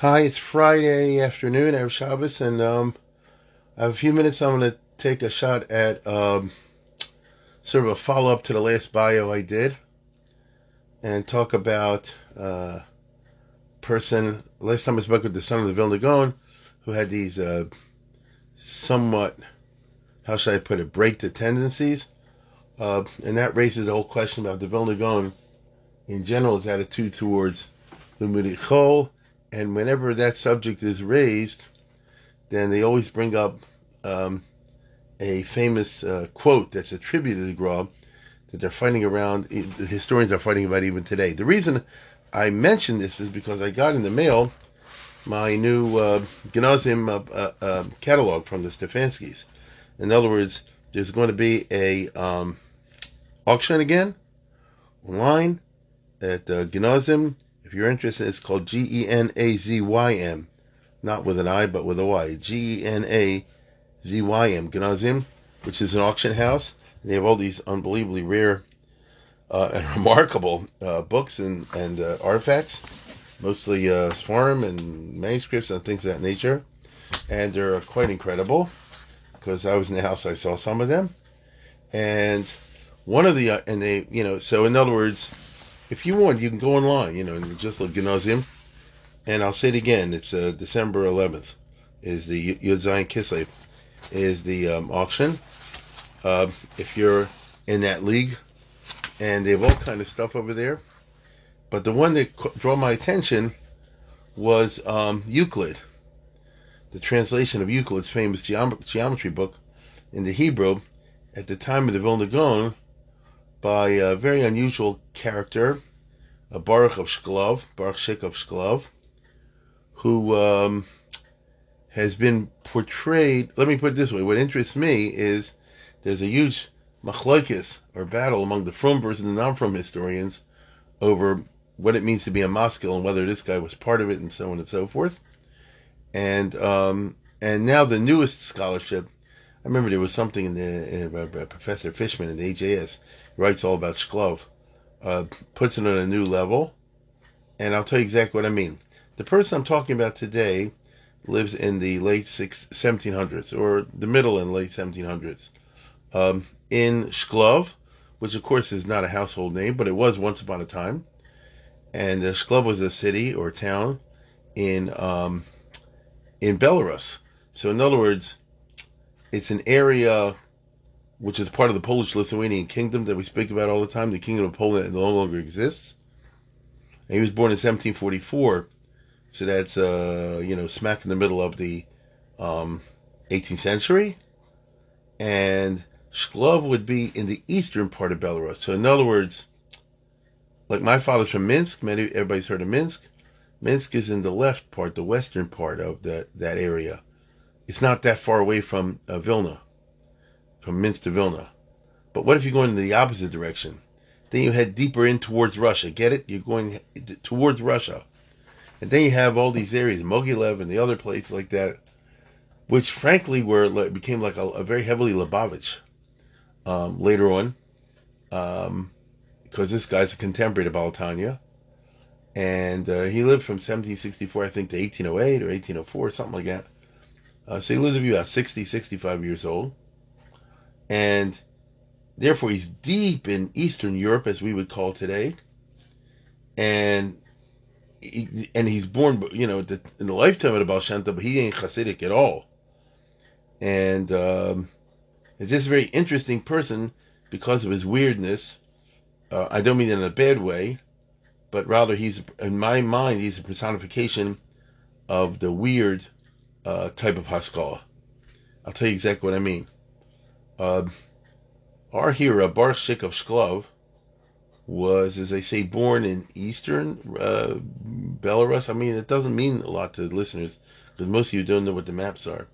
Hi, it's Friday afternoon, have Shabbos, and um, I have a few minutes. I'm going to take a shot at um, sort of a follow up to the last bio I did and talk about uh, person. Last time I spoke with the son of the Vilna Gaon, who had these uh, somewhat, how should I put it, break the tendencies. Uh, and that raises the whole question about the Vilna Gaon in general, his attitude towards the Chol. And whenever that subject is raised, then they always bring up um, a famous uh, quote that's attributed to Gra that they're fighting around, the historians are fighting about even today. The reason I mention this is because I got in the mail my new uh, uh, uh, uh, catalog from the Stefanskis. In other words, there's going to be a um, auction again online at uh. If you're interested, it's called G E N A Z Y M, not with an I but with a Y. G E N A Z Y M Genazym, which is an auction house. They have all these unbelievably rare uh, and remarkable uh, books and and uh, artifacts, mostly uh, and manuscripts and things of that nature, and they're quite incredible. Because I was in the house, I saw some of them, and one of the uh, and they you know so in other words, if you want, you can go online, you know, and just look Genazym, and I'll say it again. It's uh, December 11th is the Yud Zayin Kislev is the um, auction. Uh, if you're in that league, and they have all kind of stuff over there, but the one that drew my attention was um, Euclid, the translation of Euclid's famous geom- geometry book into Hebrew at the time of the Vilna Gaon by a very unusual character, a Baruch of Shklov, Baruch Shik of Shklov, who um, has been portrayed. Let me put it this way: what interests me is there's a huge machlokes or battle among the Frumbers and the non-Frum historians over what it means to be a Maskil and whether this guy was part of it and so on and so forth. And um, and now the newest scholarship. I remember there was something in the uh, Professor Fishman in the AJS writes all about Shklov, uh, puts it on a new level, and I'll tell you exactly what I mean. The person I'm talking about today lives in the late six, 1700s or the middle and late 1700s um, in Shklov, which of course is not a household name, but it was once upon a time. And uh, Shklov was a city or town in um, in Belarus. So in other words, it's an area which is part of the Polish Lithuanian kingdom that we speak about all the time. The kingdom of Poland no longer exists. And he was born in 1744 so that's uh, you know smack in the middle of the um, 18th century, and Shklov would be in the eastern part of Belarus. So in other words, like my father's from Minsk. Many everybody's heard of Minsk. Minsk is in the left part, the western part of that that area. It's not that far away from uh, Vilna, from Minsk to Vilna. But what if you're going in the opposite direction? Then you head deeper in towards Russia. Get it? You're going towards Russia. And then you have all these areas, Mogilev and the other places like that, which frankly were like became like a, a very heavily Lubavitch um, later on, um, because this guy's a contemporary of Baal HaTanya, and uh, he lived from 1764, I think, to 1808 or 1804, something like that. Uh, so he lived to be about 60, 65 years old, and therefore he's deep in Eastern Europe, as we would call today, and he, and he's born, you know, in the lifetime of the Baal Shem but he ain't Hasidic at all. And um, it's just a very interesting person because of his weirdness. Uh, I don't mean in a bad way, but rather he's, in my mind, he's a personification of the weird uh, type of Haskalah. I'll tell you exactly what I mean. Uh, our hero, Baruch Shik of Shklov, was, as they say, born in eastern uh, Belarus. I mean, it doesn't mean a lot to listeners because most of you don't know what the maps are.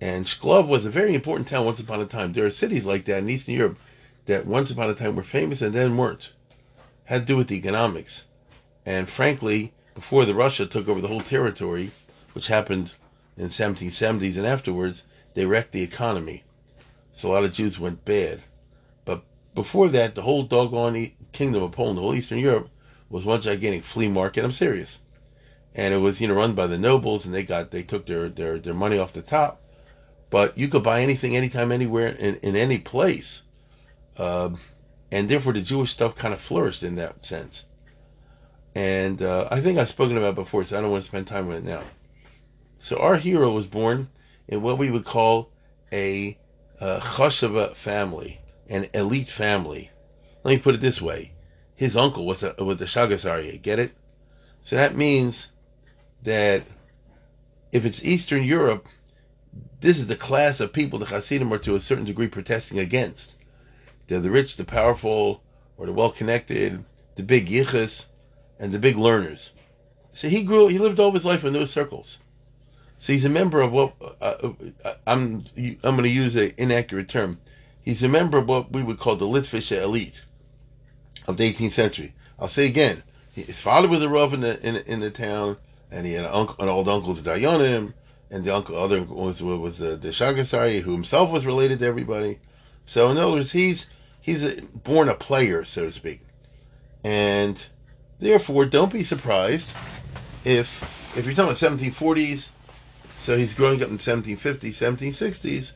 And Shklov was a very important town once upon a time. There are cities like that in Eastern Europe that once upon a time were famous and then weren't. Had to do with the economics. And frankly, before the Russia took over the whole territory, which happened in the 1770s and afterwards, they wrecked the economy. So a lot of Jews went bad. But before that, the whole doggone kingdom of Poland, the whole Eastern Europe, was one gigantic flea market. I'm serious. and it was you know run by the nobles, and they got they took their their their money off the top. But you could buy anything, anytime, anywhere, in, in any place, uh, and therefore the Jewish stuff kind of flourished in that sense. And uh, I think I've spoken about before, so I don't want to spend time on it now. So our hero was born in what we would call a uh, chashava family, an elite family. Let me put it this way: his uncle was a, with the Shagas Aryeh. Get it? So that means that if it's Eastern Europe, this is the class of people the Hasidim are to a certain degree protesting against. They're the rich, the powerful, or the well-connected, the big yichus, and the big learners. So he grew, he lived all his life in those circles. So he's a member of what uh, uh I'm. I'm going to use an inaccurate term. He's a member of what we would call the Litvish elite of the 18th century. I'll say again, his father was a rav in the in, in the town, and he had an, uncle, an old uncle's Dayanim, and the uncle other uncle was was uh, the Shagas Aryeh, who himself was related to everybody. So in other words, he's he's a, born a player, so to speak, and therefore don't be surprised if if you're talking about 1740s. So he's growing up in 1750s, 1760s.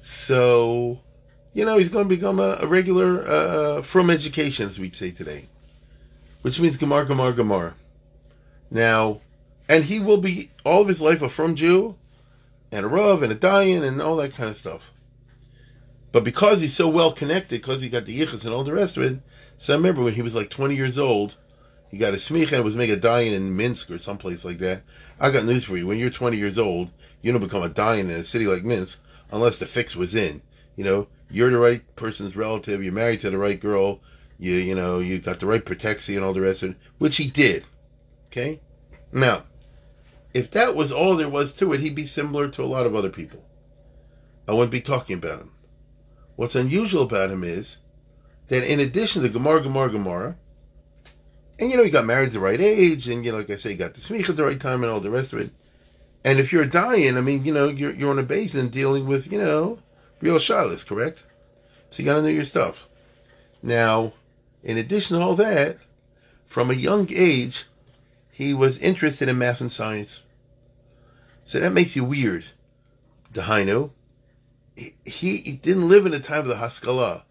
So you know, he's going to become a, a regular uh, frum education, as we'd say today, which means Gemar, Gemar, Gemar. Now, and he will be all of his life a frum Jew, and a Rav, and a Dayan, and all that kind of stuff. But because he's so well connected, because he got the Yichus and all the rest of it, so I remember when he was like 20 years old, he got a smicha and was making a Dayan in Minsk or someplace like that. I got news for you. When you're 20 years old, you don't become a Dayan in a city like Minsk unless the fix was in. You know, you're the right person's relative, you're married to the right girl, you you know, you got the right protection and all the rest of it, which he did. Okay? Now, if that was all there was to it, he'd be similar to a lot of other people. I wouldn't be talking about him. What's unusual about him is that in addition to Gemara, Gemara, Gemara, and you know, he got married at the right age, and you know, like I say, he got the smicha at the right time and all the rest of it. And if you're a Dayan, I mean, you know, you're you're on a beis din dealing with, you know, real shilas, correct? So you got to know your stuff. Now, in addition to all that, from a young age, he was interested in math and science. So that makes you weird. Dahainu, he, he didn't live in the time of the Haskalah.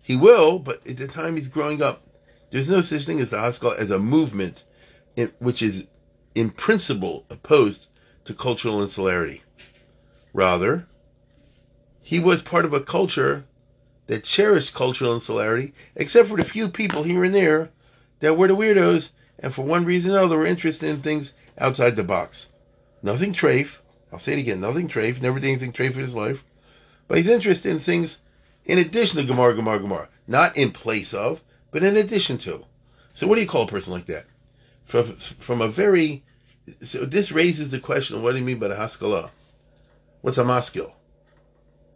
He will, but at the time he's growing up, there's no such thing as the Haskalah as a movement, in, which is in principle opposed to cultural insularity. Rather, he was part of a culture that cherished cultural insularity, except for the few people here and there that were the weirdos and for one reason or another were interested in things outside the box. Nothing trafe. I'll say it again, nothing trafe. Never did anything trafe in his life. But he's interested in things in addition to Gemara, Gemara, Gemara. Not in place of, but in addition to. So what do you call a person like that? From, from a very... So this raises the question of what do you mean by the Haskalah? What's a maskil?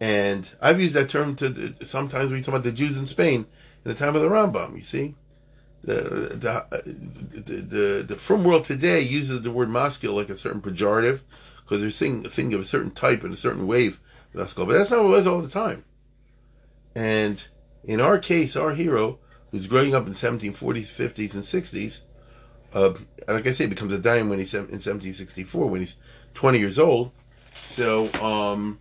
And I've used that term to sometimes when you talk about the Jews in Spain in the time of the Rambam. You see, the the the, the, the frum world today uses the word maskil like a certain pejorative because they're seeing a thing of a certain type and a certain wave. Haskalah. But that's not what it was all the time. And in our case, our hero, who's growing up in 1740s, 50s, and 60s, uh, like I say, becomes a dime when he's in 1764 when he's 20 years old. So, um,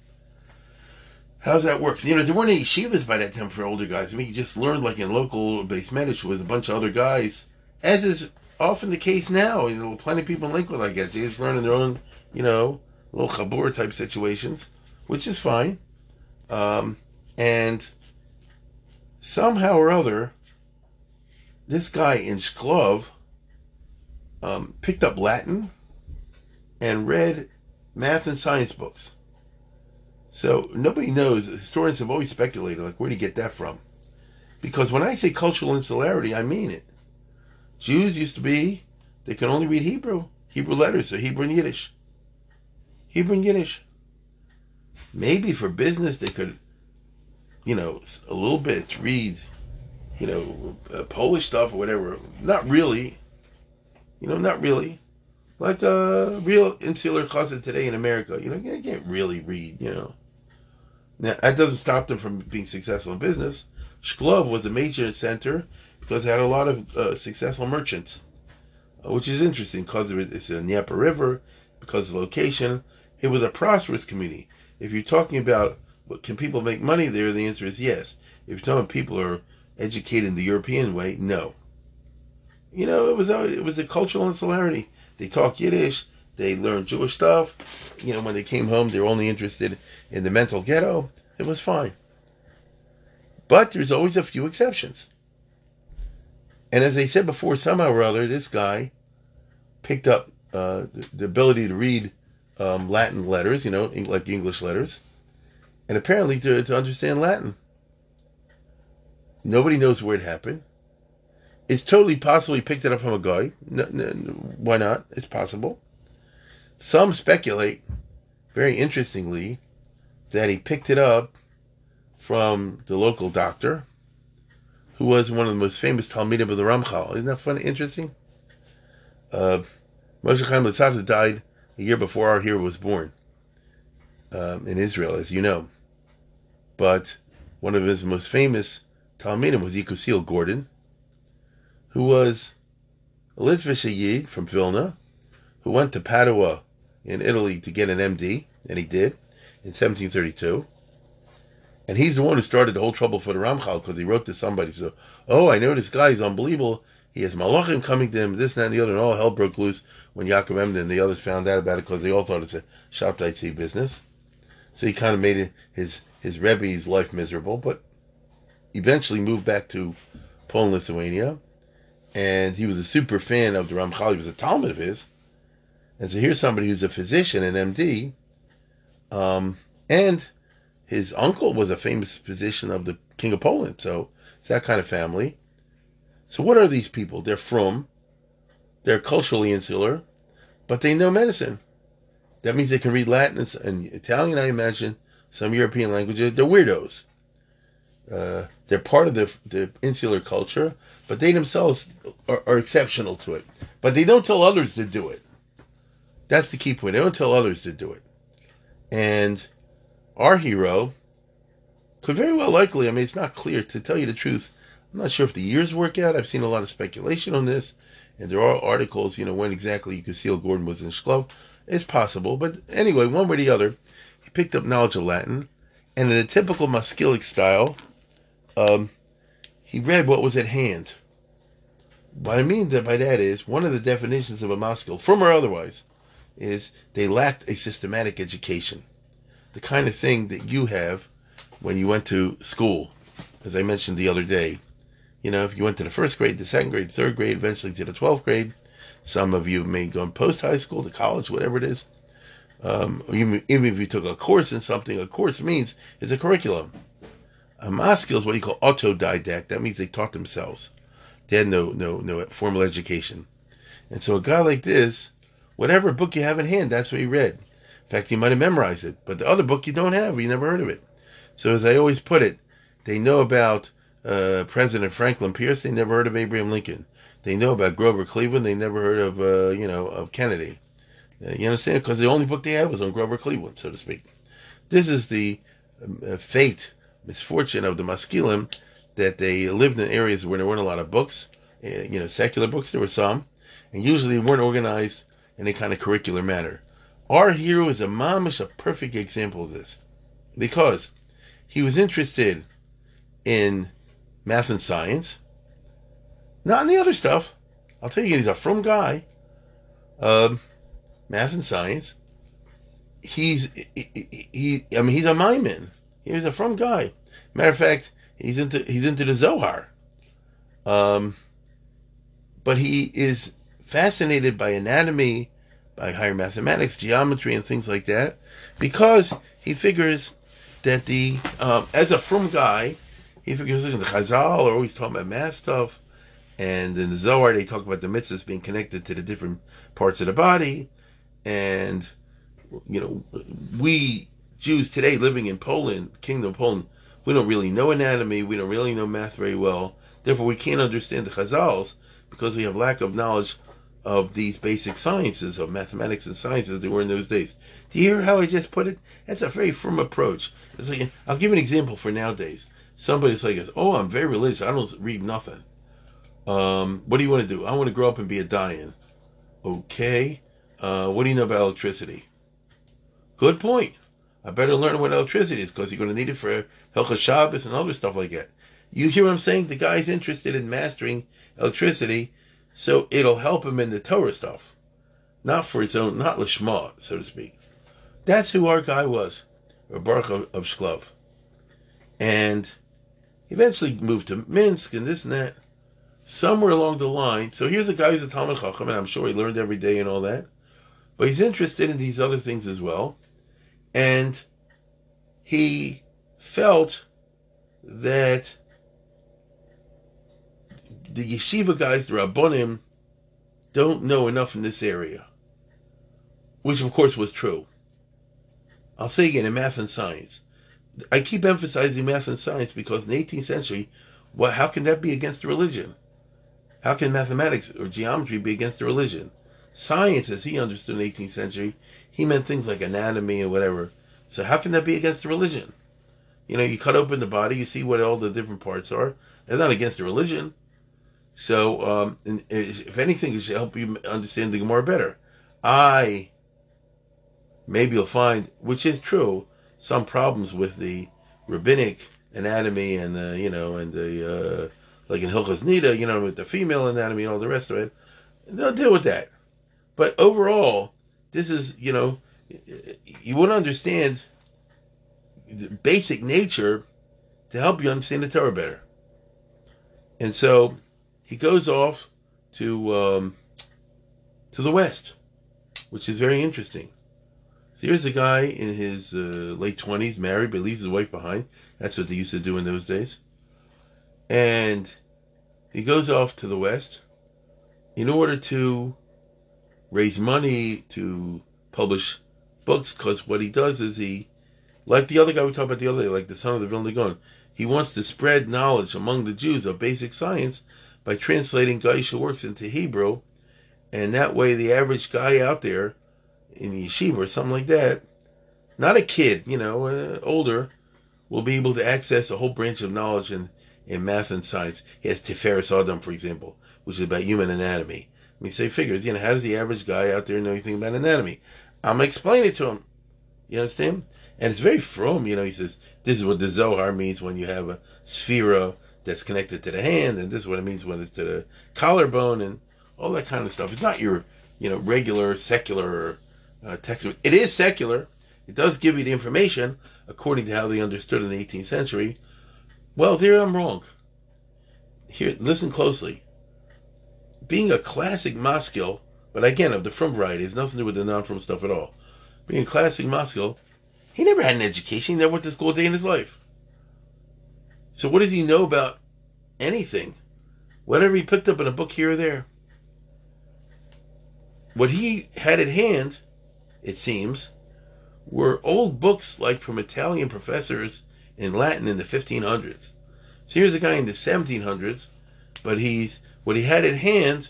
How's that work? You know, there weren't any yeshivas by that time for older guys. I mean, you just learned like in local beis medrash with a bunch of other guys, as is often the case now. You know, plenty of people in Lakewood like that. They just learn in their own, you know, little chabur type situations, which is fine. Um, and somehow or other, this guy in Shklov um, picked up Latin and read math and science books. So nobody knows. Historians have always speculated, like, where do you get that from? Because when I say cultural insularity, I mean it. Jews used to be, they could only read Hebrew, Hebrew letters, so Hebrew and Yiddish. Hebrew and Yiddish. Maybe for business they could, you know, a little bit read, you know, uh, Polish stuff or whatever. Not really. You know, not really. Like a uh, real insular chassid today in America, you know, you can't really read, you know. Now, that doesn't stop them from being successful in business. Shklov was a major center because it had a lot of uh, successful merchants. which is interesting because. It's a Dnieper River, because of the location. It was a prosperous community. If you're talking about can people make money there, the answer is yes. If you're talking about people are educated in the European way, no. You know, it was a, it was a cultural insularity. They talk Yiddish. They learn Jewish stuff. You know, when they came home, they were only interested in the mental ghetto. It was fine. But there's always a few exceptions. And as I said before, somehow or other, this guy picked up uh, the, the, ability to read um, Latin letters, you know, like English letters, and apparently to, to understand Latin. Nobody knows where it happened. It's totally possible he picked it up from a guy. No, no, why not? It's possible. Some speculate, very interestingly, that he picked it up from the local doctor, who was one of the most famous Talmidim of the Ramchal. Isn't that funny? Interesting. Uh, Moshe Chaim Luzzatto died a year before our hero was born um, in Israel, as you know. But one of his most famous Talmidim was Yekusiel Gordon, who was a Litvish Yid from Vilna, who went to Padua in Italy to get an MD, and he did in 1732. And he's the one who started the whole trouble for the Ramchal because he wrote to somebody, so, oh, I know this guy is unbelievable. He has malachim coming to him, this, and that, and the other, and all hell broke loose when Yaakov Emden and the others found out about it because they all thought it's a Shabtai business. So he kind of made his his Rebbe's life miserable, but eventually moved back to Poland, Lithuania, and he was a super fan of the Ramchal. He was a Talmid of his, and so here's somebody who's a physician, an MD, um, and his uncle was a famous physician of the King of Poland. So it's that kind of family. So what are these people? They're from, they're culturally insular, but they know medicine. That means they can read Latin and Italian, I imagine, some European languages. They're weirdos. Uh, they're part of the, the insular culture, but they themselves are, are, exceptional to it. But they don't tell others to do it. That's the key point. They don't tell others to do it. And our hero could very well likely, I mean, it's not clear, to tell you the truth, I'm not sure if the years work out. I've seen a lot of speculation on this, and there are articles, you know, when exactly Yekusiel Gordon was in Shklov. It's possible, but anyway, one way or the other, he picked up knowledge of Latin, and in a typical Maskilic style, um, he read what was at hand. What I mean by that is, one of the definitions of a Maskil, frum or otherwise, is they lacked a systematic education. The kind of thing that you have when you went to school, as I mentioned the other day. You know, if you went to the first grade, the second grade, third grade, eventually to the 12th grade, some of you may go in post high school, to college, whatever it is. Um, even if you took a course in something, a course means it's a curriculum. A maskil is what you call autodidact. That means they taught themselves. They had no, no, no formal education. And so a guy like this, whatever book you have in hand, that's what he read. In fact, he might have memorized it, but the other book you don't have, you never heard of it. So as I always put it, they know about uh, President Franklin Pierce. They never heard of Abraham Lincoln. They know about Grover Cleveland. They never heard of uh, you know of Kennedy. Uh, you understand? Because the only book they had was on Grover Cleveland, so to speak. This is the um, uh, fate misfortune of the Maskilim that they lived in areas where there weren't a lot of books, uh, you know, secular books. There were some, and usually weren't organized in a kind of curricular manner. Our hero is a mamish, a perfect example of this, because he was interested in math and science, not in the other stuff. I'll tell you, he's a frum guy. Um, math and science. He's he, he, I mean, he's a Maimon. He's a frum guy. Matter of fact, he's into he's into the Zohar. Um, but he is fascinated by anatomy, by higher mathematics, geometry, and things like that, because he figures that the um, as a frum guy, he figures look, the Chazal are always talking about math stuff, and in the Zohar they talk about the mitzvahs being connected to the different parts of the body, and you know we Jews today living in Poland, Kingdom of Poland, we don't really know anatomy, we don't really know math very well. Therefore, we can't understand the Chazals because we have lack of knowledge of these basic sciences, of mathematics and sciences that were in those days. Do you hear how I just put it? That's a very firm approach. It's like I'll give an example for nowadays. Somebody's like, "Oh, I'm very religious. I don't read nothing." Um, what do you want to do? I want to grow up and be a Dayan. Okay. Uh, what do you know about electricity? Good point. I better learn what electricity is because you're going to need it for Hilchas Shabbos and other stuff like that. You hear what I'm saying? The guy's interested in mastering electricity, so it'll help him in the Torah stuff, not for its own, not lishma, so to speak. That's who our guy was, Baruch of, of Shklov. And eventually moved to Minsk and this and that. Somewhere along the line, so here's a guy who's a Talmid Chacham, and I'm sure he learned every day and all that. But he's interested in these other things as well. And he felt that the yeshiva guys, the rabbonim, don't know enough in this area, which of course was true. I'll say again in math and science. I keep emphasizing math and science because in the 18th century? How can that be against religion? How can mathematics or geometry be against religion? Science, as he understood in the 18th century, he meant things like anatomy and whatever. So how can that be against the religion? You know, you cut open the body, you see what all the different parts are. It's not against the religion. So, um, if anything, it should help you understand the Gemara better. I, maybe you'll find, which is true, some problems with the rabbinic anatomy and, uh, you know, and the, uh, like in Hilchas Nida, you know, with the female anatomy and all the rest of it. They'll deal with that. But overall, this is, you know, you want to understand the basic nature to help you understand the Torah better. And so he goes off to um, to the west, which is very interesting. So here's a guy in his uh, late twenties, married, but leaves his wife behind. That's what they used to do in those days. And he goes off to the west in order to raise money to publish books. Because what he does is he, like the other guy we talked about the other day, like the son of the Vilna Gaon, he wants to spread knowledge among the Jews of basic science by translating Gaisha works into Hebrew, and that way the average guy out there in yeshiva or something like that, not a kid, you know, uh, older, will be able to access a whole branch of knowledge in, in math and science. He has Tiferes Adam, for example, which is about human anatomy. Mean, say figures, you know, how does the average guy out there know anything about anatomy? I'm gonna explain it to him. You understand? And it's very frum, you know, he says, this is what the Zohar means when you have a sefirah that's connected to the hand, and this is what it means when it's to the collarbone, and all that kind of stuff. It's not your, you know, regular secular uh, textbook. It is secular. It does give you the information according to how they understood in the 18th century. Well, dear, I'm wrong. Here, listen closely. Being a classic maskil, but again of the frum variety, has nothing to do with the non-frum stuff at all. Being a classic maskil, he never had an education. He never went to school a day in his life. So what does he know about anything? Whatever he picked up in a book here or there. What he had at hand, it seems, were old books like from Italian professors in Latin in the 1500s. So here's a guy in the 1700s, but he's what he had at hand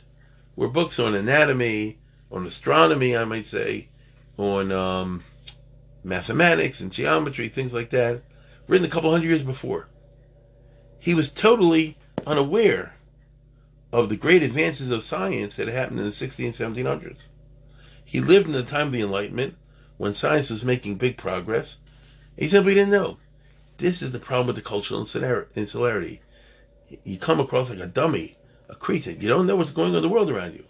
were books on anatomy, on astronomy, I might say, on um, mathematics and geometry, things like that, written a couple hundred years before he was totally unaware of the great advances of science that happened in the 16 1700s. He lived in the time of the Enlightenment when science was making big progress. He simply didn't know. This is the problem with the cultural insularity. You come across like a dummy, a cretin. You don't know what's going on in the world around you.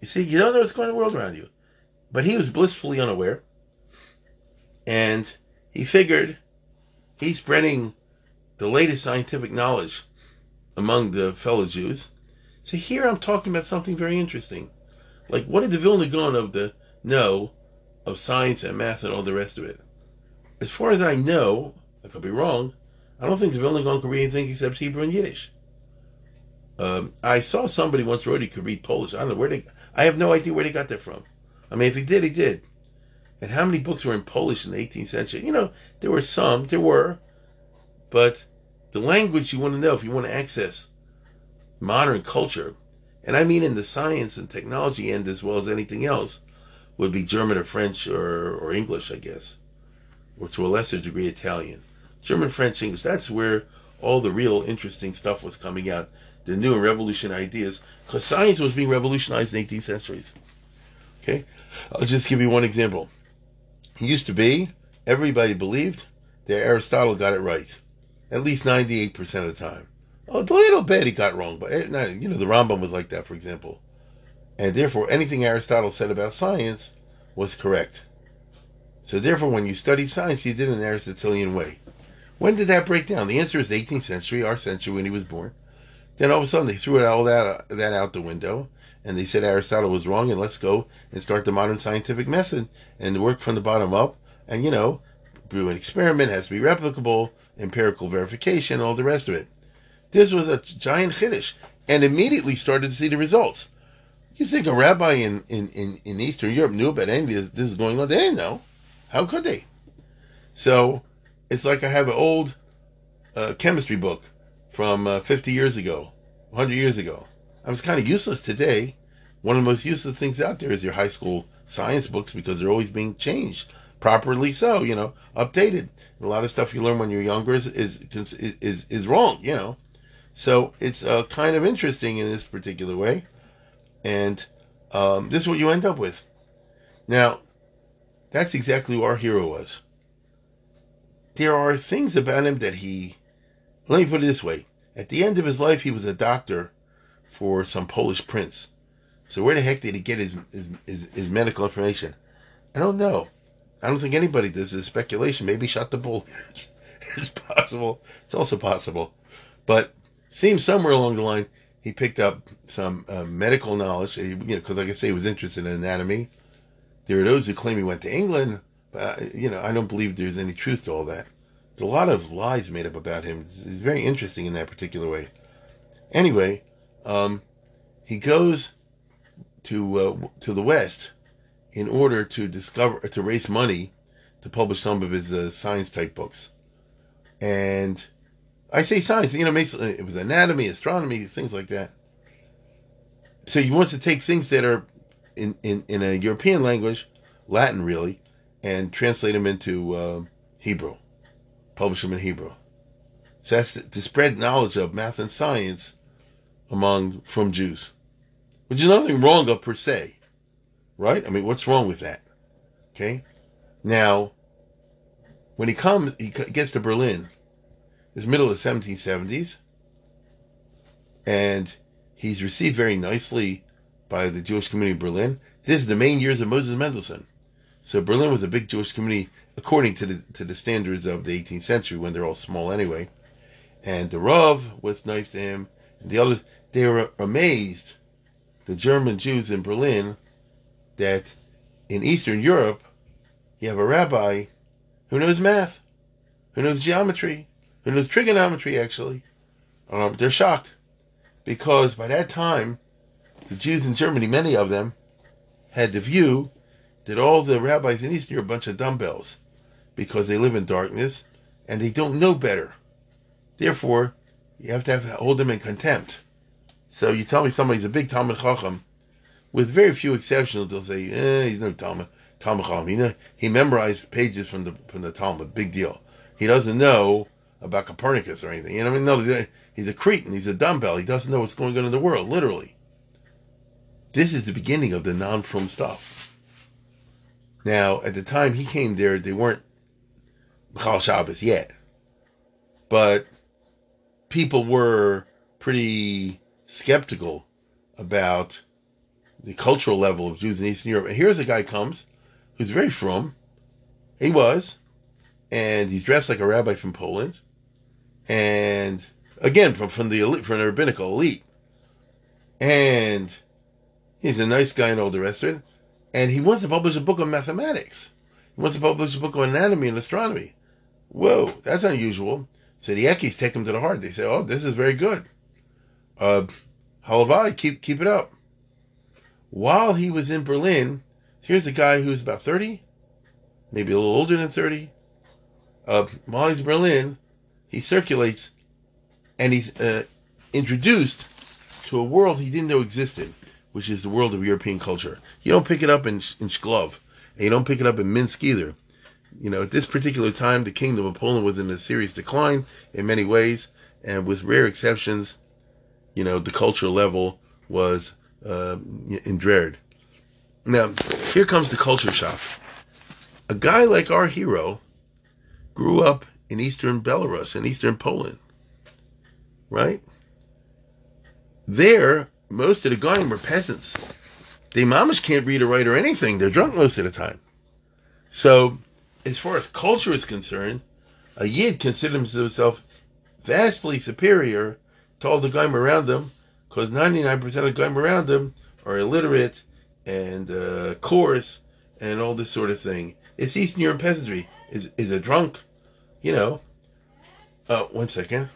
You see, you don't know what's going on in the world around you. But he was blissfully unaware. And he figured he's spreading the latest scientific knowledge among the fellow Jews. So here I'm talking about something very interesting. Like, what did the Vilna Gaon of the know of science and math and all the rest of it? As far as I know, I could be wrong, I don't think the Vilna Gaon could read anything except Hebrew and Yiddish. Um, I saw somebody once wrote he could read Polish. I don't know where they. I have no idea where they got that from. I mean, if he did, he did. And how many books were in Polish in the 18th century? You know, there were some. There were, but the language you want to know if you want to access modern culture, and I mean in the science and technology end as well as anything else, would be German or French or, or English, I guess, or to a lesser degree Italian. German, French, English. That's where all the real interesting stuff was coming out. The new revolution ideas, because science was being revolutionized in the 18th centuries. Okay? I'll just give you one example. It used to be, everybody believed that Aristotle got it right. At least 98% of the time. Oh, a little bit he got wrong, but eh, you know, the Rambam was like that, for example. And therefore, anything Aristotle said about science was correct. So therefore, when you studied science, you did it in an Aristotelian way. When did that break down? The answer is the 18th century, our century when he was born. Then all of a sudden they threw all that that out the window, and they said Aristotle was wrong, and let's go and start the modern scientific method and work from the bottom up. And you know, do an experiment has to be replicable, empirical verification, all the rest of it. This was a giant chiddush, and immediately started to see the results. You think a rabbi in, in, in, in Eastern Europe knew about any of this is going on? They didn't know. How could they? So it's like I have an old uh, chemistry book from uh, 50 years ago, 100 years ago. I was kind of useless today. One of the most useless things out there is your high school science books because they're always being changed. Properly so you know updated. A lot of stuff you learn when you're younger is is is, is wrong you know. So it's uh, kind of interesting in this particular way. And um, this is what you end up with. Now that's exactly who our hero was. There are things about him that he let me put it this way at the end of his life he was a doctor for some polish prince so where the heck did he get his his, his, his medical information i don't know I don't think anybody does. This speculation. Maybe shot the bull. it's possible. It's also possible, but seems somewhere along the line he picked up some uh, medical knowledge. You know, because like I say, he was interested in anatomy. There are those who claim he went to England, but uh, you know, I don't believe there's any truth to all that. There's a lot of lies made up about him. He's very interesting in that particular way. Anyway, um, he goes to uh, to the west in order to discover to raise money to publish some of his uh, science type books. And I say science, you know, basically it was anatomy, astronomy, things like that. So he wants to take things that are in, in, in a European language, Latin really, and translate them into uh, Hebrew, publish them in Hebrew. So that's to, to spread knowledge of math and science among frum Jews, which is nothing wrong of per se. Right? I mean, what's wrong with that? Okay? Now, when he comes, he gets to Berlin, it's middle of the 1770s, and he's received very nicely by the Jewish community of Berlin. This is the main years of Moses Mendelssohn. So Berlin was a big Jewish community according to the to the standards of the 18th century when they're all small anyway. And the Rav was nice to him. And the others, they were amazed, the German Jews in Berlin, that in Eastern Europe, you have a rabbi who knows math, who knows geometry, who knows trigonometry, actually. Um, they're shocked because by that time, the Jews in Germany, many of them, had the view that all the rabbis in Eastern Europe are a bunch of dumbbells because they live in darkness and they don't know better. Therefore, you have to have, hold them in contempt. So you tell me somebody's a big Talmid Chacham with very few exceptions, they'll say, eh, he's no Talmud. Talmid Chacham. He, he memorized pages from the from the Talmud. Big deal. He doesn't know about Copernicus or anything. You know, I mean, no, he's a, he's a cretin. He's a dumbbell. He doesn't know what's going on in the world. Literally, this is the beginning of the non-frum stuff. Now, at the time he came there, they weren't Chal Shabbos yet, but people were pretty skeptical about the cultural level of Jews in Eastern Europe. And here's a guy comes who's very frum. He was, and he's dressed like a rabbi from Poland, and again from from the elite, from the rabbinical elite, and he's a nice guy and all the rest of it. And he wants to publish a book on mathematics. He wants to publish a book on anatomy and astronomy. Whoa, that's unusual. So the Yekkes take him to the heart. They say, "Oh, this is very good. Uh, halavai, keep keep it up." while he was in Berlin, here's a guy who's about 30, maybe a little older than 30. Uh, while he's in Berlin, he circulates and he's uh, introduced to a world he didn't know existed, which is the world of European culture. You don't pick it up in, in Shklov, and you don't pick it up in Minsk either. You know, at this particular time, the kingdom of Poland was in a serious decline in many ways, and with rare exceptions, you know, the cultural level was uh, endured. Now, here comes the culture shock. A guy like our hero grew up in eastern Belarus, in eastern Poland, right? There, most of the guys were peasants. They mamas can't read or write or anything. They're drunk most of the time. So, as far as culture is concerned, a Yid considers himself vastly superior to all the guys around them because 99% of the guys around them are illiterate and uh, coarse and all this sort of thing. It's Eastern European peasantry. Is is a drunk, you know. Uh, one second.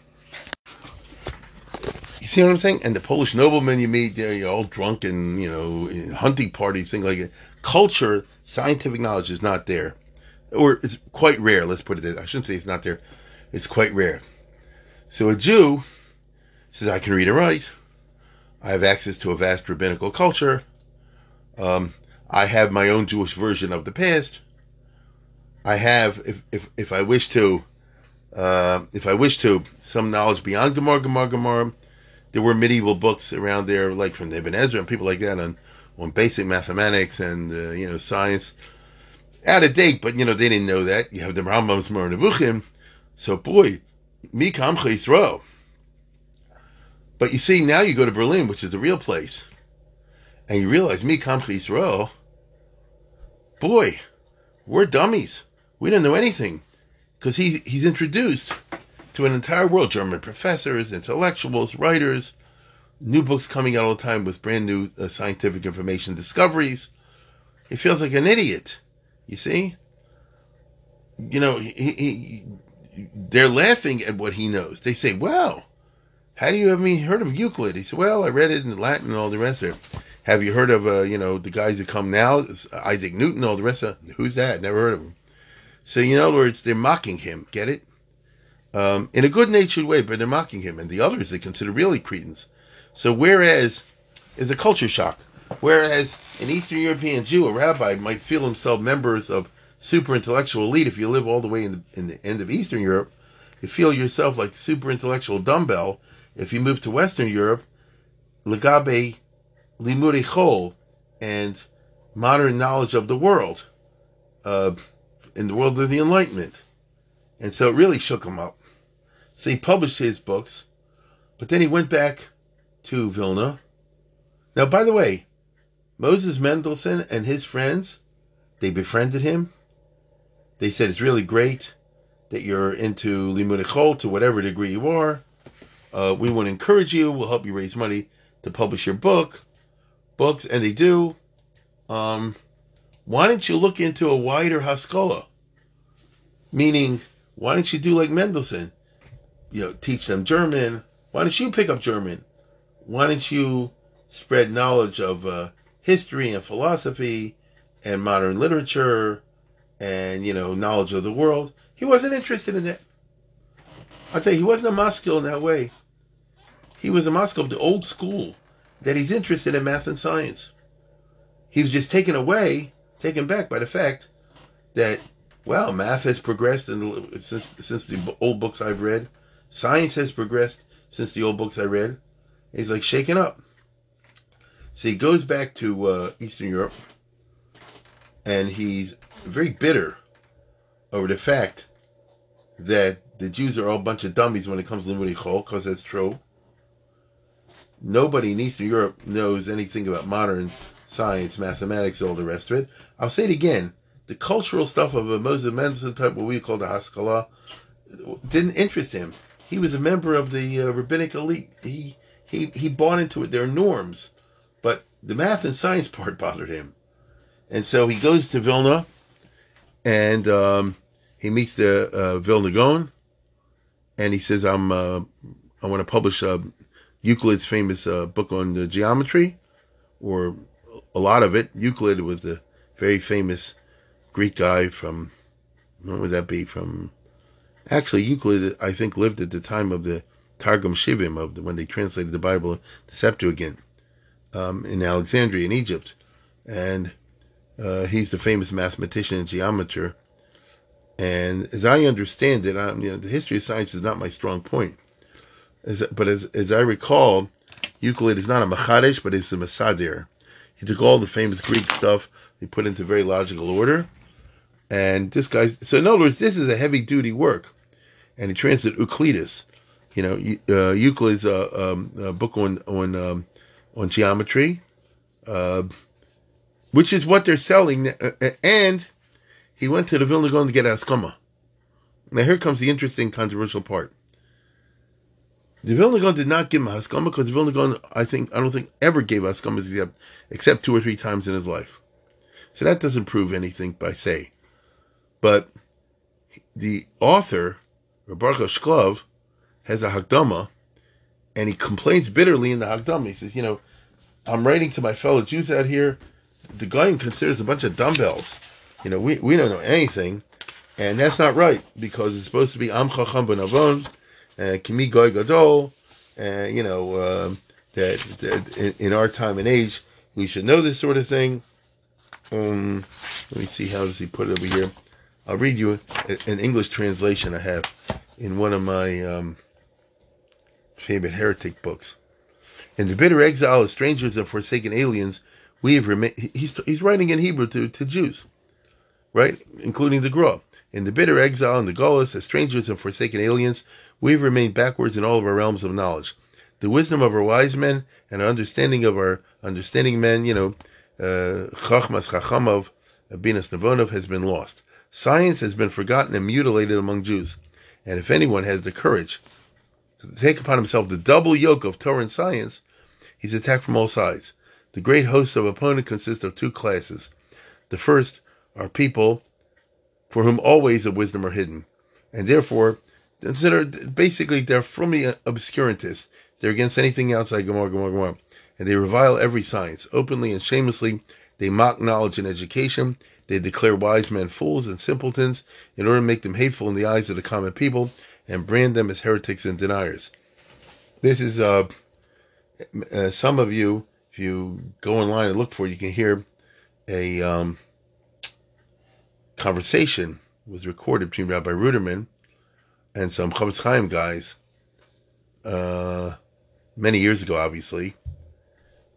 You see what I'm saying? And the Polish noblemen you meet, they're you know, all drunk and you know hunting parties, things like that. Culture, scientific knowledge is not there, or it's quite rare. Let's put it. There. I shouldn't say it's not there. It's quite rare. So a Jew says, "I can read and write. I have access to a vast rabbinical culture. Um, I have my own Jewish version of the past. I have, if if, if I wish to, uh, if I wish to, some knowledge beyond Gemara, Gemara, Gemara. There were medieval books around there, like from Ibn Ezra and people like that, on on basic mathematics and uh, you know science. Out of date, but you know they didn't know that. You have the Rambam's Moreh Nevuchim. So boy, mi kamcha Yisrael. But you see, now you go to Berlin, which is the real place, and you realize mi kamcha Yisrael. Boy, we're dummies. We don't know anything because he's he's introduced to an entire world German professors, intellectuals, writers, new books coming out all the time with brand new uh, scientific information discoveries. He feels like an idiot. You see? You know, he, he, they're laughing at what he knows. They say, "Well, how do you have me heard of Euclid?" He said, "Well, I read it in Latin and all the rest of it." Have you heard of uh, you know the guys that come now? Isaac Newton, all the rest of who's that? Never heard of him. So in other words, they're mocking him. Get it? Um, in a good natured way, but they're mocking him, and the others they consider really cretins. So whereas is a culture shock, whereas an Eastern European Jew, a rabbi, might feel himself members of super intellectual elite. If you live all the way in the, in the end of Eastern Europe, you feel yourself like super intellectual dumbbell. If you move to Western Europe, legabe limuri chol and modern knowledge of the world, uh, in the world of the Enlightenment. And so it really shook him up. So he published his books, but then he went back to Vilna. Now, by the way, Moses Mendelssohn and his friends, they befriended him. They said it's really great that you're into Limud Chol to whatever degree you are. Uh, we want to encourage you. We'll help you raise money to publish your book, books, and they do. Um, why don't you look into a wider Haskalah? Meaning, why don't you do like Mendelssohn? You know, teach them German. Why don't you pick up German? Why don't you spread knowledge of uh, history and philosophy and modern literature and, you know, knowledge of the world? He wasn't interested in that. I'll tell you, he wasn't a maskil in that way. He was a maskil of the old school that he's interested in math and science. He was just taken away, taken back by the fact that well, math has progressed in, since since the old books I've read. Science has progressed since the old books I read. He's like shaken up. So he goes back to uh, Eastern Europe, and he's very bitter over the fact that the Jews are all a bunch of dummies when it comes to Limud Chol, because that's true. Nobody in Eastern Europe knows anything about modern science, mathematics, all the rest of it. I'll say it again the cultural stuff of a Moses Mendelssohn type, what we call the Haskalah, didn't interest him. He was a member of the uh, rabbinic elite. He he he bought into it. Their norms, the math and science part bothered him, and so he goes to Vilna, and um, he meets the uh, Vilna and he says, "I'm uh, I want to publish uh, Euclid's famous uh, book on geometry, or a lot of it. Euclid was the very famous." Greek guy from, when would that be? From, actually, Euclid, I think, lived at the time of the Targum Shivim, of the, when they translated the Bible, to Septuagint, um, in Alexandria, in Egypt. And uh, he's the famous mathematician and geometer. And as I understand it, I, you know, the history of science is not my strong point. As, but as, as I recall, Euclid is not a Machadesh, but it's a Masadir. He took all the famous Greek stuff, he put into very logical order. And this guy's, so in other words, this is a heavy duty work. And he translated Euclidus. You know, uh, Euclid's a, um, a, book on, on, um, on geometry, uh, which is what they're selling. Uh, and he went to the Vilna Gaon to get Haskama. Now here comes the interesting controversial part. The Vilna Gaon did not give him Haskama because the Vilna Gaon, I think, I don't think ever gave Haskama except, except two or three times in his life. So that doesn't prove anything by say. But the author, Baruch Shklov, has a Hakdama, and he complains bitterly in the Hakdama. He says, you know, I'm writing to my fellow Jews out here. The guy considers a bunch of dumbbells. You know, we, we don't know anything. And that's not right, because it's supposed to be Am Chacham Ben Avon, uh, Kimi Goy Gadol, and, you know, uh, that, that in, in, our time and age, we should know this sort of thing. Um, let me see, how does he put it over here? I'll read you an English translation I have in one of my um, favorite heretic books. In the bitter exile of strangers and forsaken aliens, we have remained. He's, he's writing in Hebrew to, to Jews, right? Including the Gra. In the bitter exile and the Golas, as strangers and forsaken aliens, we have remained backwards in all of our realms of knowledge. The wisdom of our wise men and our understanding of our understanding men, you know, uh, Chachmas Chachamov, Binas Navonov, has been lost. Science has been forgotten and mutilated among Jews. And if anyone has the courage take upon himself the double yoke of Torah and science, he's attacked from all sides. The great hosts of opponents consist of two classes. The first are people for whom all ways of wisdom are hidden, and therefore considered basically they're fully obscurantists. They're against anything outside Gemara, Gemara, Gemara, and they revile every science openly and shamelessly. They mock knowledge and education, they declare wise men fools and simpletons in order to make them hateful in the eyes of the common people and brand them as heretics and deniers. This is uh, uh, some of you, if you go online and look for it, you can hear a um, conversation was recorded between Rabbi Ruderman and some Chofetz Chaim guys uh, many years ago, obviously,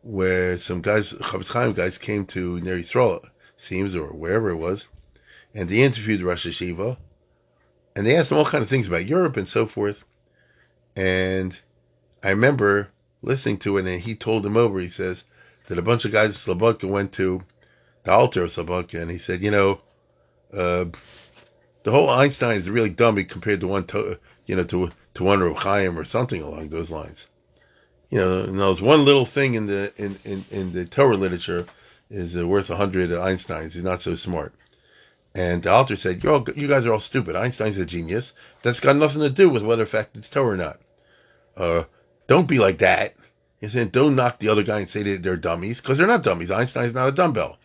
where some guys, Chofetz Chaim guys, came to Ner Yisrael seems, or wherever it was, and they interviewed Rosh Hashiva, and they asked him all kinds of things about Europe and so forth. And I remember listening to it, and he told him over. He says that a bunch of guys at Slobodka went to the Alter of Slobodka, and he said, you know, uh, the whole Einstein is really dummy compared to one, to, you know, to to one of Chaim or something along those lines. You know, and there was one little thing in the in, in, in the Torah literature is worth a hundred Einsteins. He's not so smart. And the Alter said, you all, you guys are all stupid. Einstein's a genius. That's got nothing to do with whether in fact it's Torah or not. Uh, don't be like that. He said, don't knock the other guy and say that they're dummies, because they're not dummies. Einstein's not a dumbbell.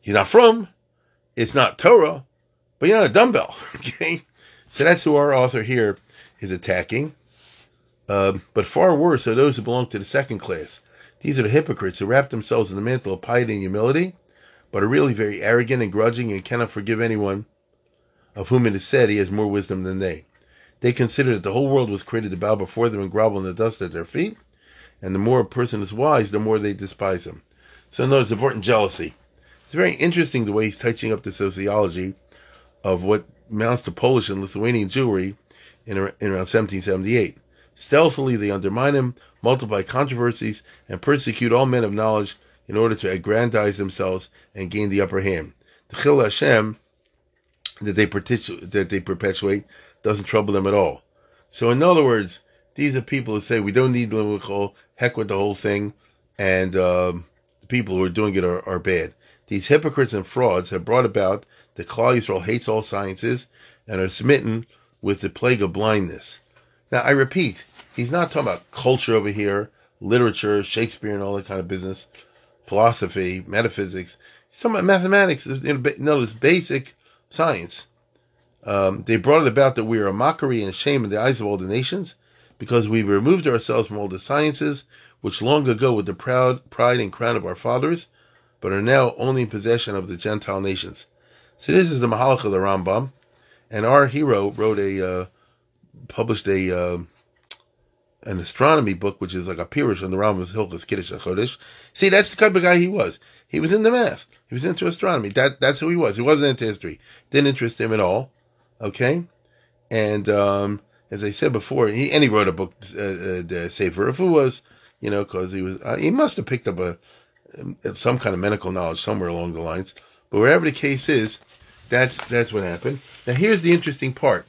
He's not frum. It's not Torah, but he's not a dumbbell. Okay? So that's who our author here is attacking. Uh, but far worse are those who belong to the second class. These are the hypocrites who wrap themselves in the mantle of piety and humility, but are really very arrogant and grudging and cannot forgive anyone of whom it is said he has more wisdom than they. They consider that the whole world was created to bow before them and grovel in the dust at their feet, and the more a person is wise, the more they despise him. So notice important jealousy. It's very interesting the way he's touching up the sociology of what amounts to Polish and Lithuanian Jewry in, in around 1778. Stealthily, they undermine him, multiply controversies, and persecute all men of knowledge in order to aggrandize themselves and gain the upper hand. The Chil Hashem that they, that they perpetuate doesn't trouble them at all. So, in other words, these are people who say we don't need lyrical, heck with the whole thing, and um, the people who are doing it are, are bad. These hypocrites and frauds have brought about that Klal Yisrael hates all sciences and are smitten with the plague of blindness. Now, I repeat, he's not talking about culture over here, literature, Shakespeare, and all that kind of business, philosophy, metaphysics. He's talking about mathematics, this basic science. Um, they brought it about that we are a mockery and a shame in the eyes of all the nations because we removed ourselves from all the sciences which long ago were the proud pride and crown of our fathers, but are now only in possession of the Gentile nations. So this is the Mahalach of the Rambam, and our hero wrote a uh, published a uh, an astronomy book, which is like a Pirush on the Rambam's Hilchas Kiddush Chodesh. See, that's the type of guy he was. He was into math. He was into astronomy. That that's who he was. He wasn't into history. Didn't interest him at all. Okay, and um, as I said before, he and he wrote a book, uh, uh, the Sefer If was, you know, because he was uh, he must have picked up a some kind of medical knowledge somewhere along the lines. But wherever the case is, that's that's what happened. Now here's the interesting part.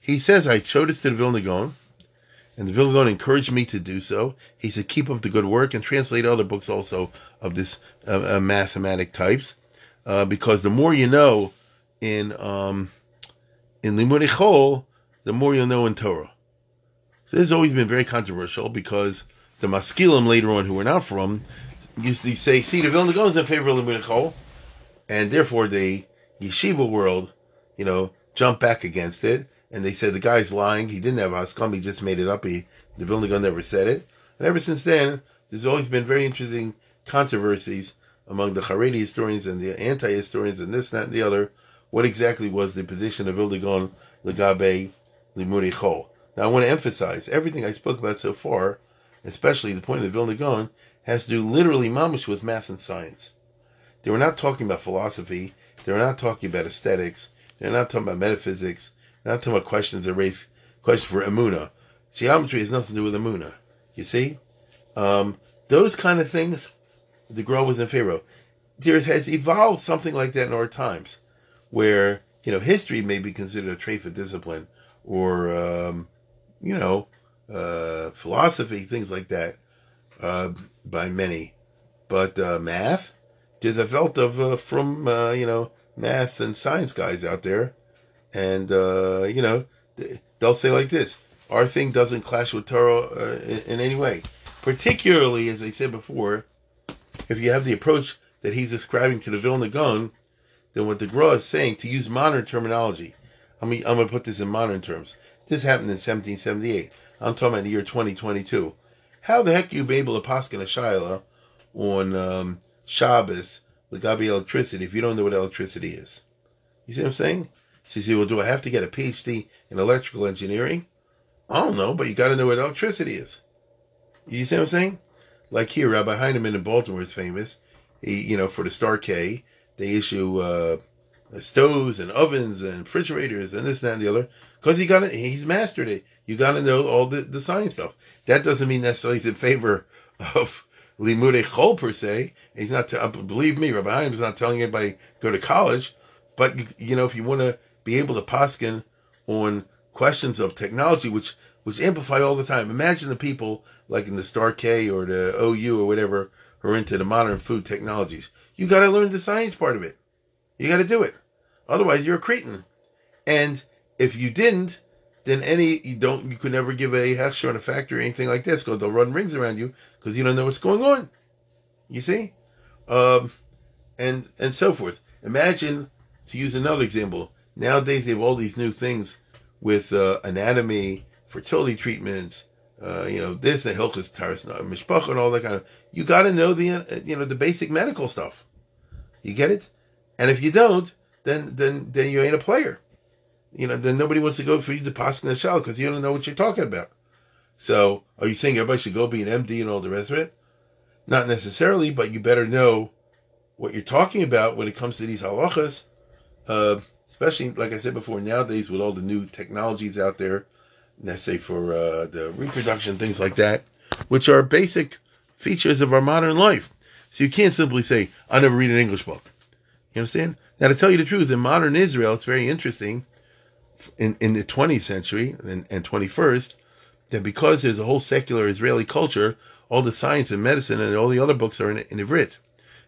He says I showed this to the Vilna Gaon, and the Vilna Gaon encouraged me to do so. He said keep up the good work and translate other books also of this uh, uh, mathematic types, uh, because the more you know in um, in Limud Chol, the more you'll know in Torah. So this has always been very controversial because the Maskilim later on, who were not frum, used to say, see, the Vilna is in favor of Limud Chol, and therefore the yeshiva world, you know, jumped back against it, and they said the guy's lying. He didn't have Haskam. He just made it up. He the Vilna Gaon never said it. And ever since then, there's always been very interesting controversies among the Haredi historians and the anti-historians and this, that, and the other. What exactly was the position of Vilna Gaon Legabe Limudei Chol? Now, I want to emphasize everything I spoke about so far, especially the point of Gaon, has to do literally mamish with math and science. They were not talking about philosophy. They were not talking about aesthetics. They're not talking about metaphysics. Not talking about questions that raise questions for emuna. Geometry has nothing to do with emuna. You see, um, those kind of things. The girl was in Pharaoh. There has evolved something like that in our times, where you know history may be considered a trait for discipline, or um, you know, uh, philosophy, things like that, uh, by many. But uh, math, there's a felt of uh, from uh, you know math and science guys out there, and uh, you know they'll say like this: our thing doesn't clash with Torah uh, in, in, any way. Particularly, as I said before, if you have the approach that he's ascribing to the Vilna Gaon, then what the Gra is saying to use modern terminology. I'm going to put this in modern terms. This happened in 1778. I'm talking about the year 2022. How the heck you be able to paskin a shaila on um, Shabbos Legabi electricity if you don't know what electricity is. You see what I'm saying? So said, well, do I have to get a PhD in electrical engineering? I don't know, but you got to know what electricity is. You see what I'm saying? Like here, Rabbi Heinemann in Baltimore is famous. He, you know, for the Star K, they issue uh, stoves and ovens and refrigerators and this, and that, and the other. Because he got it, he's mastered it. You got to know all the, the science stuff. That doesn't mean necessarily he's in favor of limudei chol per se. He's not. T- uh, believe me, Rabbi Haim is not telling anybody go to college. But you, you know, if you want to be able to poskin on questions of technology, which which amplify all the time. Imagine the people like in the Star K or the OU or whatever who are into the modern food technologies. You got to learn the science part of it. You got to do it. Otherwise, you're a cretin. And if you didn't, then any you don't you could never give a hechsher in a factory or anything like this because they'll run rings around you because you don't know what's going on. You see, um, and and so forth. Imagine to use another example. Nowadays they have all these new things with uh, anatomy, fertility treatments. Uh, you know this and hilchas taras mishpacha and all that kind of. You got to know the uh, you know the basic medical stuff. You get it, and if you don't, then then then you ain't a player you know, then nobody wants to go for you to pass in the shell because you don't know what you're talking about. So, are you saying everybody should go be an MD and all the rest of it? Not necessarily, but you better know what you're talking about when it comes to these halachas. Uh, especially, like I said before, nowadays with all the new technologies out there, let's say for uh, the reproduction, things like that, which are basic features of our modern life. So you can't simply say, I never read an English book. You understand? Now, to tell you the truth, in modern Israel, it's very interesting in, in the 20th century and, and 21st that because there's a whole secular Israeli culture, all the science and medicine and all the other books are in, in Ivrit.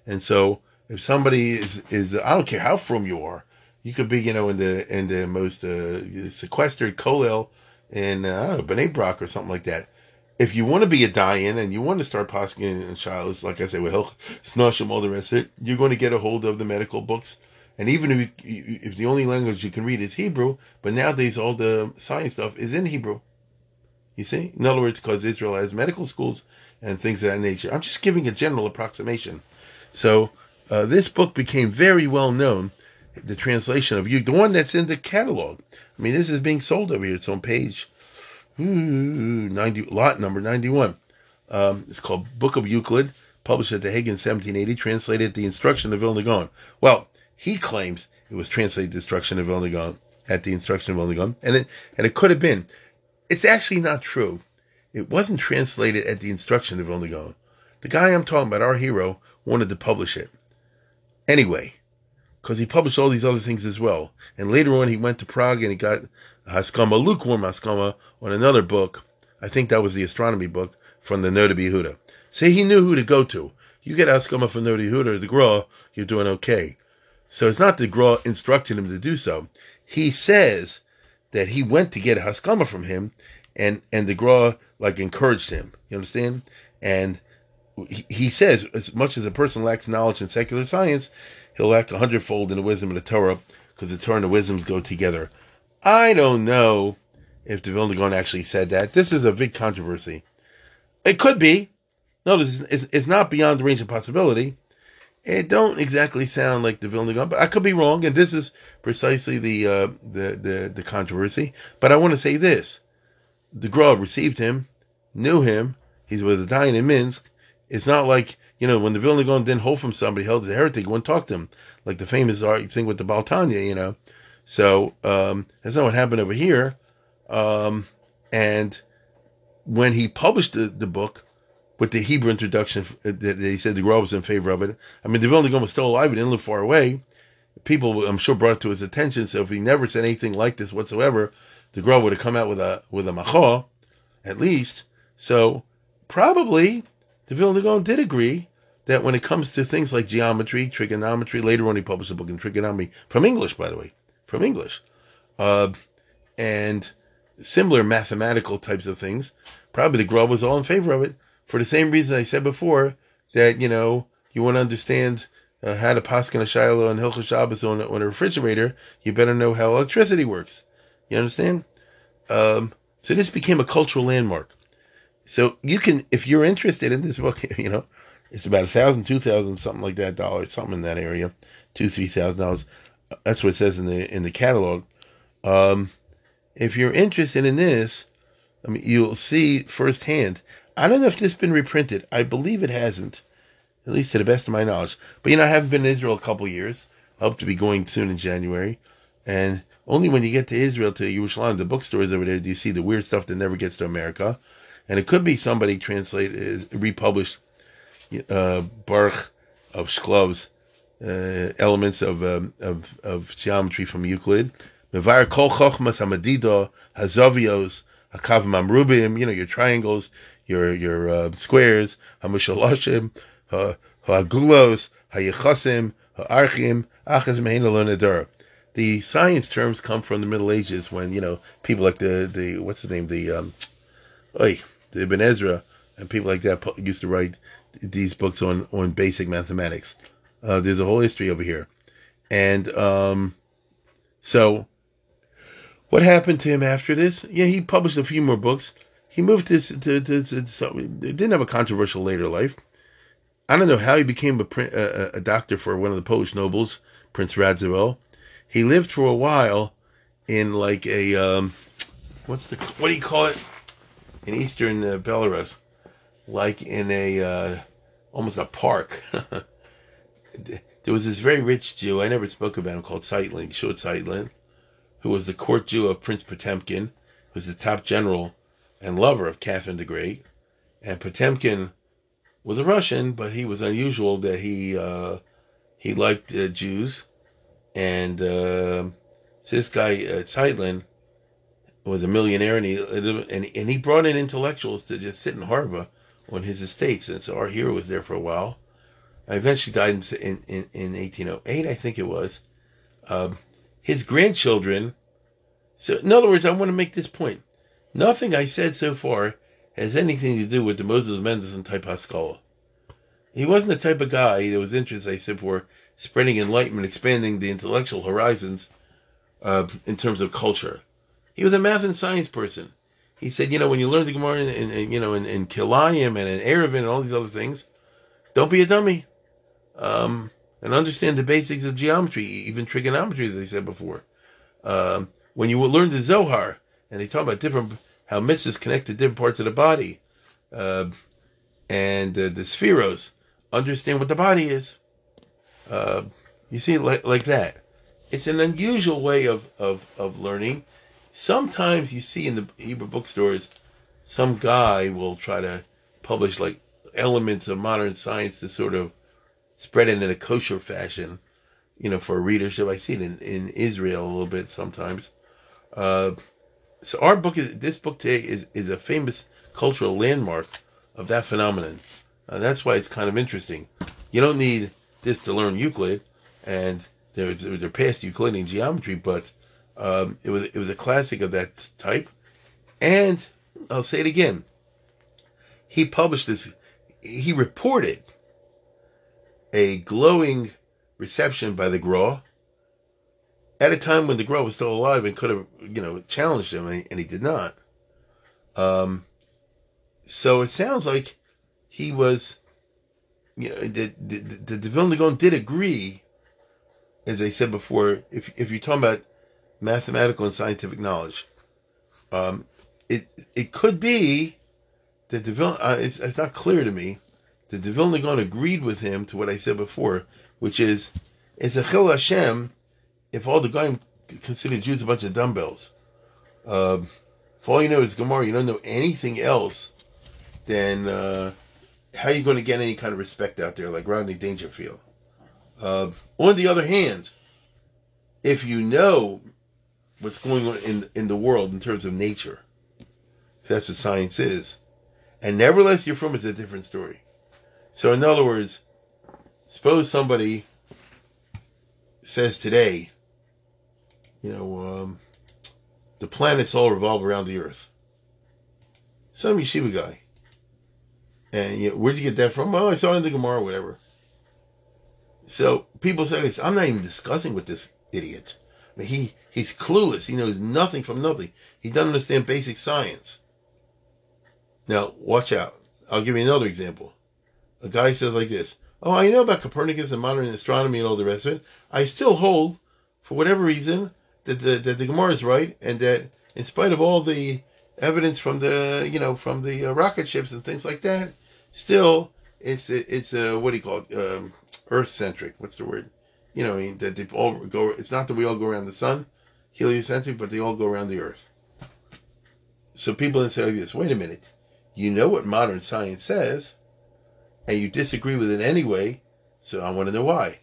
And so if somebody is, is, I don't care how frum you are, you could be, you know, in the, in the most, uh, sequestered kollel in, uh, I don't know, Bnei Brak or something like that. If you want to be a Dayan and you want to start posking and shilas, like I said, Hilch, Snoshim, all the rest of it, you're going to get a hold of the medical books and even if you, if the only language you can read is Hebrew, but nowadays all the science stuff is in Hebrew. You see, in other words, because Israel has medical schools and things of that nature. I'm just giving a general approximation. So uh, this book became very well known. The translation of you, the one that's in the catalog. I mean, this is being sold over here. It's on page 90, lot number 91. Um, it's called Book of Euclid, published at The Hague in 1780, translated at The Instruction of Vilna Gaon. Well, he claims it was translated The Instruction of Vilna Gaon at the instruction of Vilna Gaon, and it, and it could have been. It's actually not true. It wasn't translated at the instruction of Vilna Gaon. The guy I'm talking about, our hero, wanted to publish it. Anyway, because he published all these other things as well. And later on, he went to Prague and he got Haskama, lukewarm Haskama, on another book. I think that was the astronomy book from the Noda B'Yehuda. So he knew who to go to. You get Haskama from Noda B'Yehuda, the Gra, you're doing okay. So it's not the Gra instructing him to do so. He says that he went to get Haskama from him, and and the Gra like encouraged him. You understand? And he says, as much as a person lacks knowledge in secular science, he'll lack a hundredfold in the wisdom of the Torah, because the Torah and the wisdoms go together. I don't know if the Vilna Gaon actually said that. This is a big controversy. It could be. No, it's, it's not beyond the range of possibility. It don't exactly sound like the Vilna Gaon, but I could be wrong, and this is precisely the uh, the, the the controversy. But I want to say this: the Gra received him, knew him. He was dying in Minsk. It's not like you know when the Vilna Gaon didn't hold from somebody, held as a heretic, wouldn't talk to him, like the famous thing with the Baal Tanya, you know. So um, that's not what happened over here. Um, and when he published the, the book with the Hebrew introduction, uh, that he said the Gra was in favor of it. I mean, the Vilna Gaon was still alive; he didn't live far away. People, I'm sure, brought it to his attention. So if he never said anything like this whatsoever, the Gra would have come out with a with a macha, at least. So probably the Vilna Gaon did agree that when it comes to things like geometry, trigonometry, later on he published a book in trigonometry from English, by the way, from English, uh, and similar mathematical types of things. Probably the Gra was all in favor of it for the same reason I said before that you know you want to understand uh, how to paskin a shiloh and hilchah Shabbos on, on a refrigerator. You better know how electricity works. You understand? Um, so this became a cultural landmark. So you can, if you're interested in this book, you know, it's about a thousand, two thousand, something like that dollars, something in that area, two, three thousand dollars. That's what it says in the in the catalog. Um, if you're interested in this, I mean, you'll see firsthand. I don't know if this has been reprinted. I believe it hasn't, at least to the best of my knowledge. But you know, I haven't been in Israel a couple years. I hope to be going soon in January, and only when you get to Israel, to Yerushalayim, the bookstores over there, do you see the weird stuff that never gets to America. And it could be somebody translated, republished uh, Baruch of Shklov's uh, elements of, um, of of geometry from Euclid. Mevar kol chochmas hamadido hazavios hakav mamrubim. You know your triangles, your your uh, squares, hamushaloshim, ha'agulos, hayechasim, ha'archim, achaz mehin the science terms come from the Middle Ages when you know people like the the what's the name the um, oy, the Ibn Ezra and people like that used to write these books on on basic mathematics. Uh, there's a whole history over here, and um, so what happened to him after this? Yeah, he published a few more books. He moved to to, to, to so, didn't have a controversial later life. I don't know how he became a, a, a doctor for one of the Polish nobles, Prince Radziwill he lived for a while in like a um, what's the what do you call it in eastern uh, Belarus, like in a uh, almost a park. there was this very rich Jew I never spoke about him called Zeitlin, Short Zeitlin, who was the court Jew of Prince Potemkin, who was the top general and lover of Catherine the Great, and Potemkin was a Russian, but he was unusual that he uh, he liked uh, Jews and uh, so this guy uh, Zeitlin was a millionaire, and he and, and he brought in intellectuals to just sit in Harvard on his estates, and so our hero was there for a while. I eventually died in in, in 1808, I think it was. Um, his grandchildren. So, in other words, I want to make this point. Nothing I said so far has anything to do with the Moses Mendelssohn type Haskalah. He wasn't the type of guy that was interested, I said before, spreading enlightenment, expanding the intellectual horizons uh, in terms of culture. He was a math and science person. He said, you know, when you learn the Gemara in, in you know in, in Kilayim and in Eruvin and all these other things, don't be a dummy, um, and understand the basics of geometry, even trigonometry, as I said before. Um, when you learn the Zohar and they talk about different how mitzvahs connect to different parts of the body, uh, and uh, the sefiros understand what the body is. Uh, you see, like like that. It's an unusual way of, of, of learning. Sometimes you see in the Hebrew bookstores, some guy will try to publish like elements of modern science to sort of spread it in a kosher fashion, you know, for readership. I see it in, in Israel a little bit sometimes. Uh, so our book is this book today is is a famous cultural landmark of that phenomenon. Uh, that's why it's kind of interesting. You don't need this to learn Euclid, and there's they're past Euclidean geometry, but um, it was it was a classic of that type. And I'll say it again. He published this. He reported a glowing reception by the Gra at a time when the Gra was still alive and could have, you know, challenged him, and he, did not. Um, so it sounds like he was, you know, the the, the, the Vilna did agree, as I said before, if if you're talking about mathematical and scientific knowledge, um, it it could be that the Vilna, uh, it's it's not clear to me that the Vilna Gaon agreed with him to what I said before, which is it's a chil Hashem if all the guys consider Jews a bunch of dumbbells. If all you know is Gemara, you don't know anything else, then uh, how are you going to get any kind of respect out there like Rodney Dangerfield? Uh, on the other hand, if you know what's going on in in the world in terms of nature, that's what science is, and nevertheless you're frum is a different story. So in other words, suppose somebody says today you know, um, the planets all revolve around the Earth. Some yeshiva guy. And you know, where'd you get that from? Oh, I saw it in the Gemara whatever. So people say this. I'm not even discussing with this idiot. I mean, he he's clueless. He knows nothing from nothing. He doesn't understand basic science. Now, watch out. I'll give you another example. A guy says like this. Oh, I know about Copernicus and modern astronomy and all the rest of it. I still hold, for whatever reason, that the, that the Gemara is right, and that in spite of all the evidence from the you know from the uh, rocket ships and things like that, still it's it's a what do you call it? Um, Earth centric. What's the word? You know, that they all go. It's not that we all go around the sun, heliocentric, but they all go around the Earth. So people then say like this: Wait a minute, you know what modern science says, and you disagree with it anyway. So I want to know why.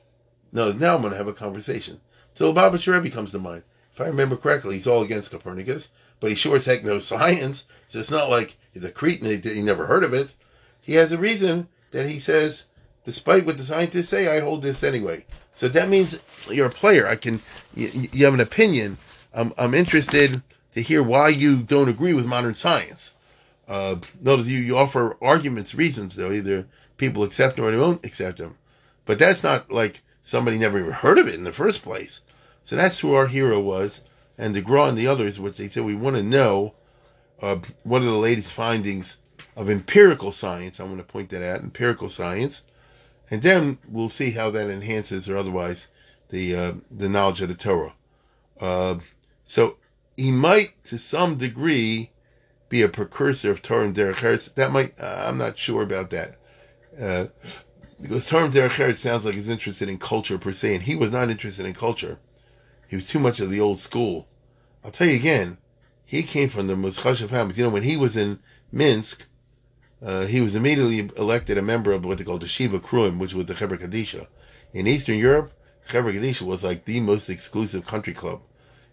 No, now I'm going to have a conversation. So Lubavitcher Rebbe comes to mind. If I remember correctly, he's all against Copernicus, but he sure as heck knows science. So it's not like he's a cretin, he, he never heard of it. He has a reason that he says, despite what the scientists say, I hold this anyway. So that means you're a player. I can, you, you have an opinion. I'm, I'm interested to hear why you don't agree with modern science. Uh, notice you, you offer arguments, reasons, though. Either people accept them or they won't accept them. But that's not like somebody never even heard of it in the first place. So that's who our hero was, and the Gra and the others, which they said we want to know uh, what are the latest findings of empirical science. I want to point that out, empirical science, and then we'll see how that enhances or otherwise the uh, the knowledge of the Torah. Uh, so he might, to some degree, be a precursor of Torah and Derech Eretz. That might, uh, I'm not sure about that. Uh, because Torah and Derech Eretz sounds like he's interested in culture per se, and he was not interested in culture. He was too much of the old school. I'll tell you again, he came from the Muskasha families. You know, when he was in Minsk, uh, he was immediately elected a member of what they called the Shiva Krum, which was the Chevra Kadisha. In Eastern Europe, Chevra Kadisha was like the most exclusive country club.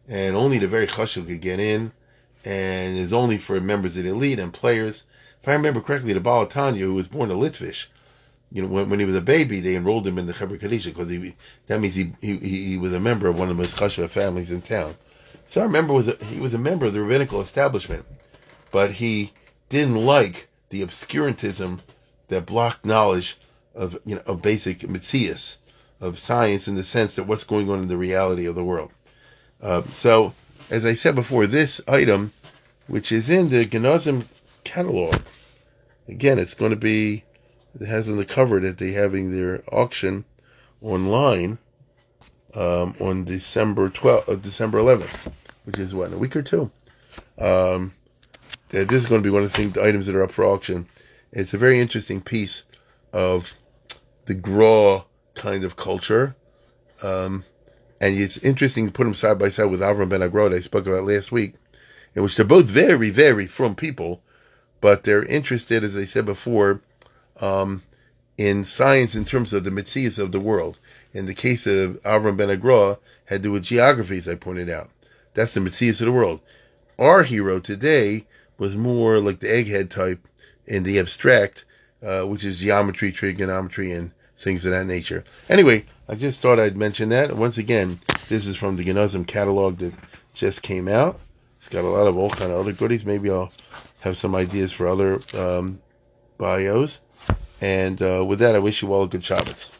And only the very chashuv could get in, and it's only for members of the elite and players. If I remember correctly, the Baal HaTanya, who was born a Litvish, you know, when, when he was a baby, they enrolled him in the Chevra Kadisha because he that means he, he he was a member of one of the most chashuv families in town. So I remember was a, he was a member of the rabbinical establishment, but he didn't like the obscurantism that blocked knowledge of you know of basic mitzias, of science in the sense that what's going on in the reality of the world. Uh, so, as I said before, this item, which is in the Genazym catalog, again, it's going to be it has on the cover that they're having their auction online um, on December 12th, uh, December 11th, which is what, in a week or two. Um, this is going to be one of the, things, the items that are up for auction. It's a very interesting piece of the Gra kind of culture. Um, and it's interesting to put them side by side with Avram Ben Agra I spoke about last week, in which they're both very, very frum people, but they're interested, as I said before, um, in science in terms of the mitzias of the world. In the case of Avram Ben had to do with geography, as I pointed out. That's the mitzias of the world. Our hero today was more like the egghead type in the abstract, uh, which is geometry, trigonometry, and things of that nature. Anyway, I just thought I'd mention that. Once again, this is from the Genazym catalog that just came out. It's got a lot of all kind of other goodies. Maybe I'll have some ideas for other um, bios. And uh, with that, I wish you all a good Shabbos.